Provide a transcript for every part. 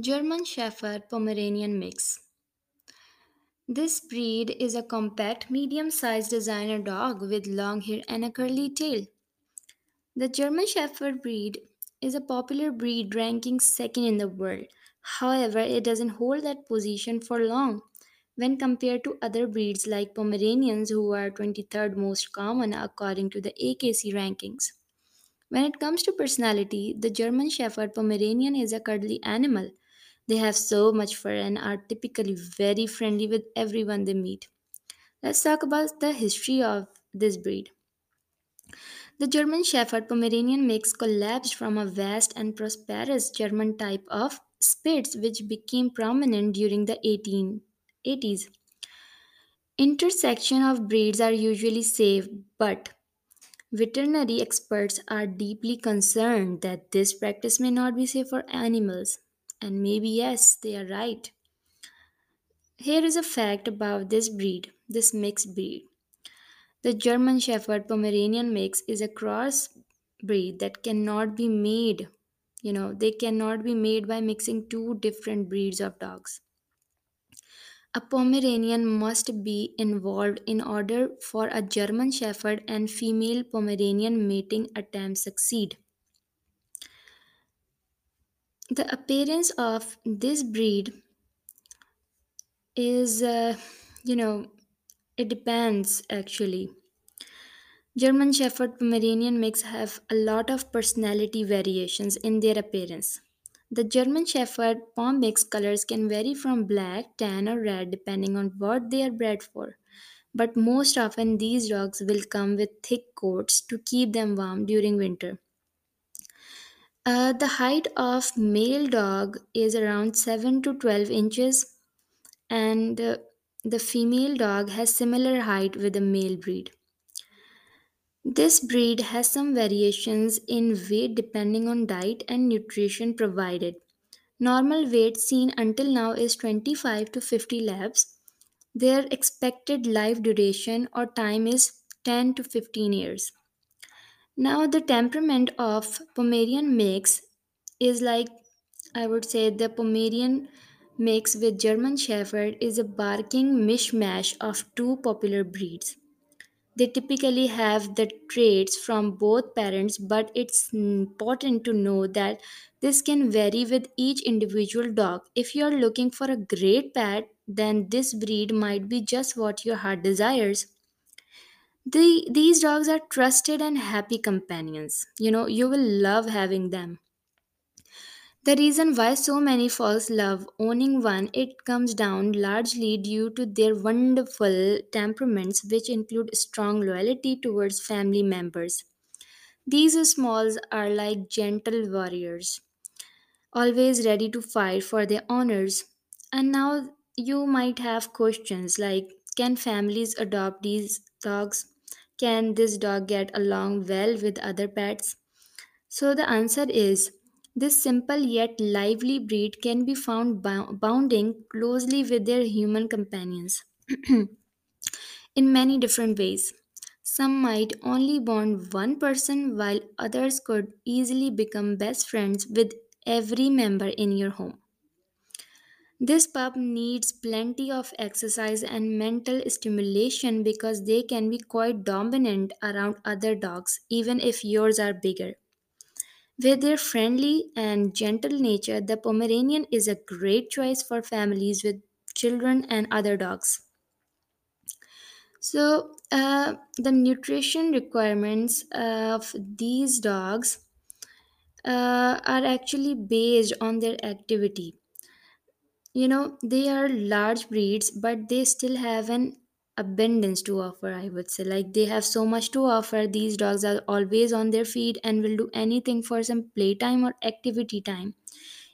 German Shepherd Pomeranian mix. This breed is a compact, medium sized designer dog with long hair and a curly tail. The German Shepherd breed is a popular breed ranking second in the world. However, it doesn't hold that position for long when compared to other breeds like Pomeranians, who are 23rd most common according to the AKC rankings. When it comes to personality, the German Shepherd Pomeranian is a cuddly animal. They have so much fur and are typically very friendly with everyone they meet. Let's talk about the history of this breed. The German Shepherd Pomeranian mix collapsed from a vast and prosperous German type of Spitz which became prominent during the 1880s. Intersection of breeds are usually safe, but veterinary experts are deeply concerned that this practice may not be safe for animals. And maybe yes, they are right. Here is a fact about this breed, this mixed breed. The German Shepherd Pomeranian mix is a cross breed that cannot be made. You know, they cannot be made by mixing two different breeds of dogs. A Pomeranian must be involved in order for a German Shepherd and female Pomeranian mating attempt succeed. The appearance of this breed is, uh, you know, it depends actually. German Shepherd Pomeranian mix have a lot of personality variations in their appearance. The German Shepherd Pom mix colors can vary from black, tan, or red depending on what they are bred for. But most often, these dogs will come with thick coats to keep them warm during winter. Uh, the height of male dog is around 7 to 12 inches, and uh, the female dog has similar height with the male breed. This breed has some variations in weight depending on diet and nutrition provided. Normal weight seen until now is 25 to 50 laps. Their expected life duration or time is 10 to 15 years. Now, the temperament of Pomerian mix is like I would say the Pomerian mix with German Shepherd is a barking mishmash of two popular breeds. They typically have the traits from both parents, but it's important to know that this can vary with each individual dog. If you're looking for a great pet, then this breed might be just what your heart desires. The, these dogs are trusted and happy companions. You know, you will love having them. The reason why so many folks love owning one, it comes down largely due to their wonderful temperaments, which include strong loyalty towards family members. These smalls are like gentle warriors, always ready to fight for their honors. And now you might have questions like can families adopt these dogs? Can this dog get along well with other pets? So the answer is this simple yet lively breed can be found bou- bounding closely with their human companions in many different ways. Some might only bond one person, while others could easily become best friends with every member in your home. This pup needs plenty of exercise and mental stimulation because they can be quite dominant around other dogs, even if yours are bigger. With their friendly and gentle nature, the Pomeranian is a great choice for families with children and other dogs. So, uh, the nutrition requirements of these dogs uh, are actually based on their activity. You know, they are large breeds, but they still have an abundance to offer, I would say. Like, they have so much to offer. These dogs are always on their feet and will do anything for some playtime or activity time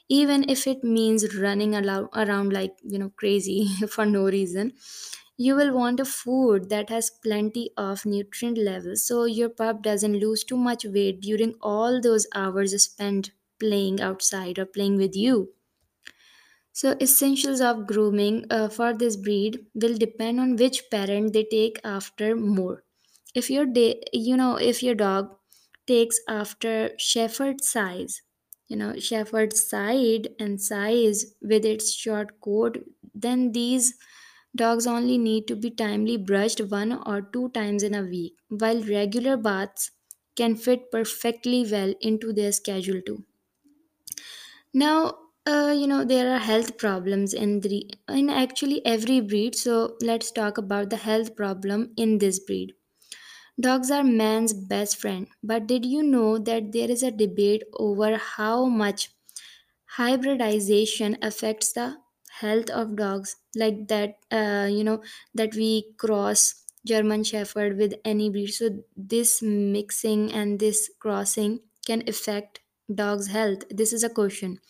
even if it means running around like you know crazy for no reason you will want a food that has plenty of nutrient levels so your pup doesn't lose too much weight during all those hours spent playing outside or playing with you so essentials of grooming uh, for this breed will depend on which parent they take after more. If your day you know if your dog takes after shepherd size you know shepherd side and size with its short coat then these dogs only need to be timely brushed one or two times in a week while regular baths can fit perfectly well into their schedule too. Now uh, you know there are health problems in the in actually every breed so let's talk about the health problem in this breed Dogs are man's best friend, but did you know that there is a debate over how much hybridization affects the health of dogs? Like that, uh, you know, that we cross German Shepherd with any breed. So, this mixing and this crossing can affect dogs' health. This is a question.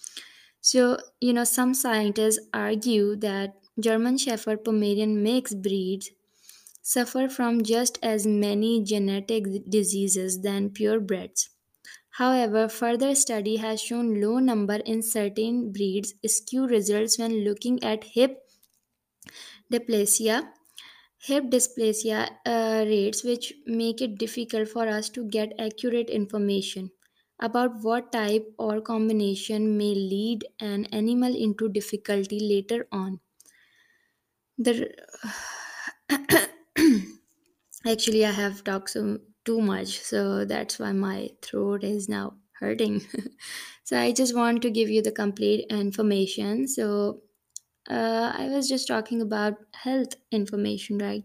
So, you know, some scientists argue that German Shepherd Pomeranian mixed breeds suffer from just as many genetic diseases than purebreds. However, further study has shown low number in certain breeds skew results when looking at hip dysplasia, hip dysplasia uh, rates, which make it difficult for us to get accurate information about what type or combination may lead an animal into difficulty later on. The Actually, I have talked so too much, so that's why my throat is now hurting. so I just want to give you the complete information. So uh, I was just talking about health information, right?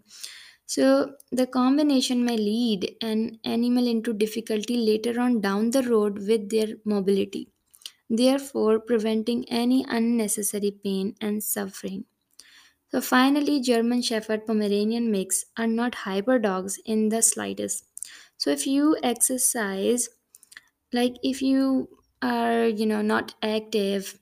So the combination may lead an animal into difficulty later on down the road with their mobility, therefore preventing any unnecessary pain and suffering. So finally, German Shepherd Pomeranian mix are not hyper dogs in the slightest. So if you exercise, like if you are, you know, not active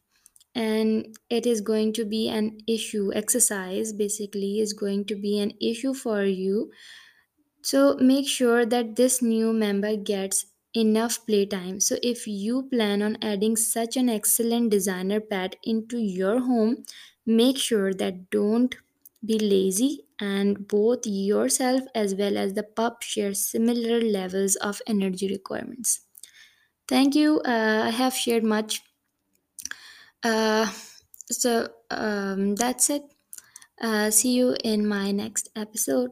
and it is going to be an issue, exercise basically is going to be an issue for you so make sure that this new member gets enough playtime. So if you plan on adding such an excellent designer pet into your home, make sure that don't be lazy and both yourself as well as the pup share similar levels of energy requirements. Thank you. Uh, I have shared much. Uh, so um, that's it. Uh, see you in my next episode.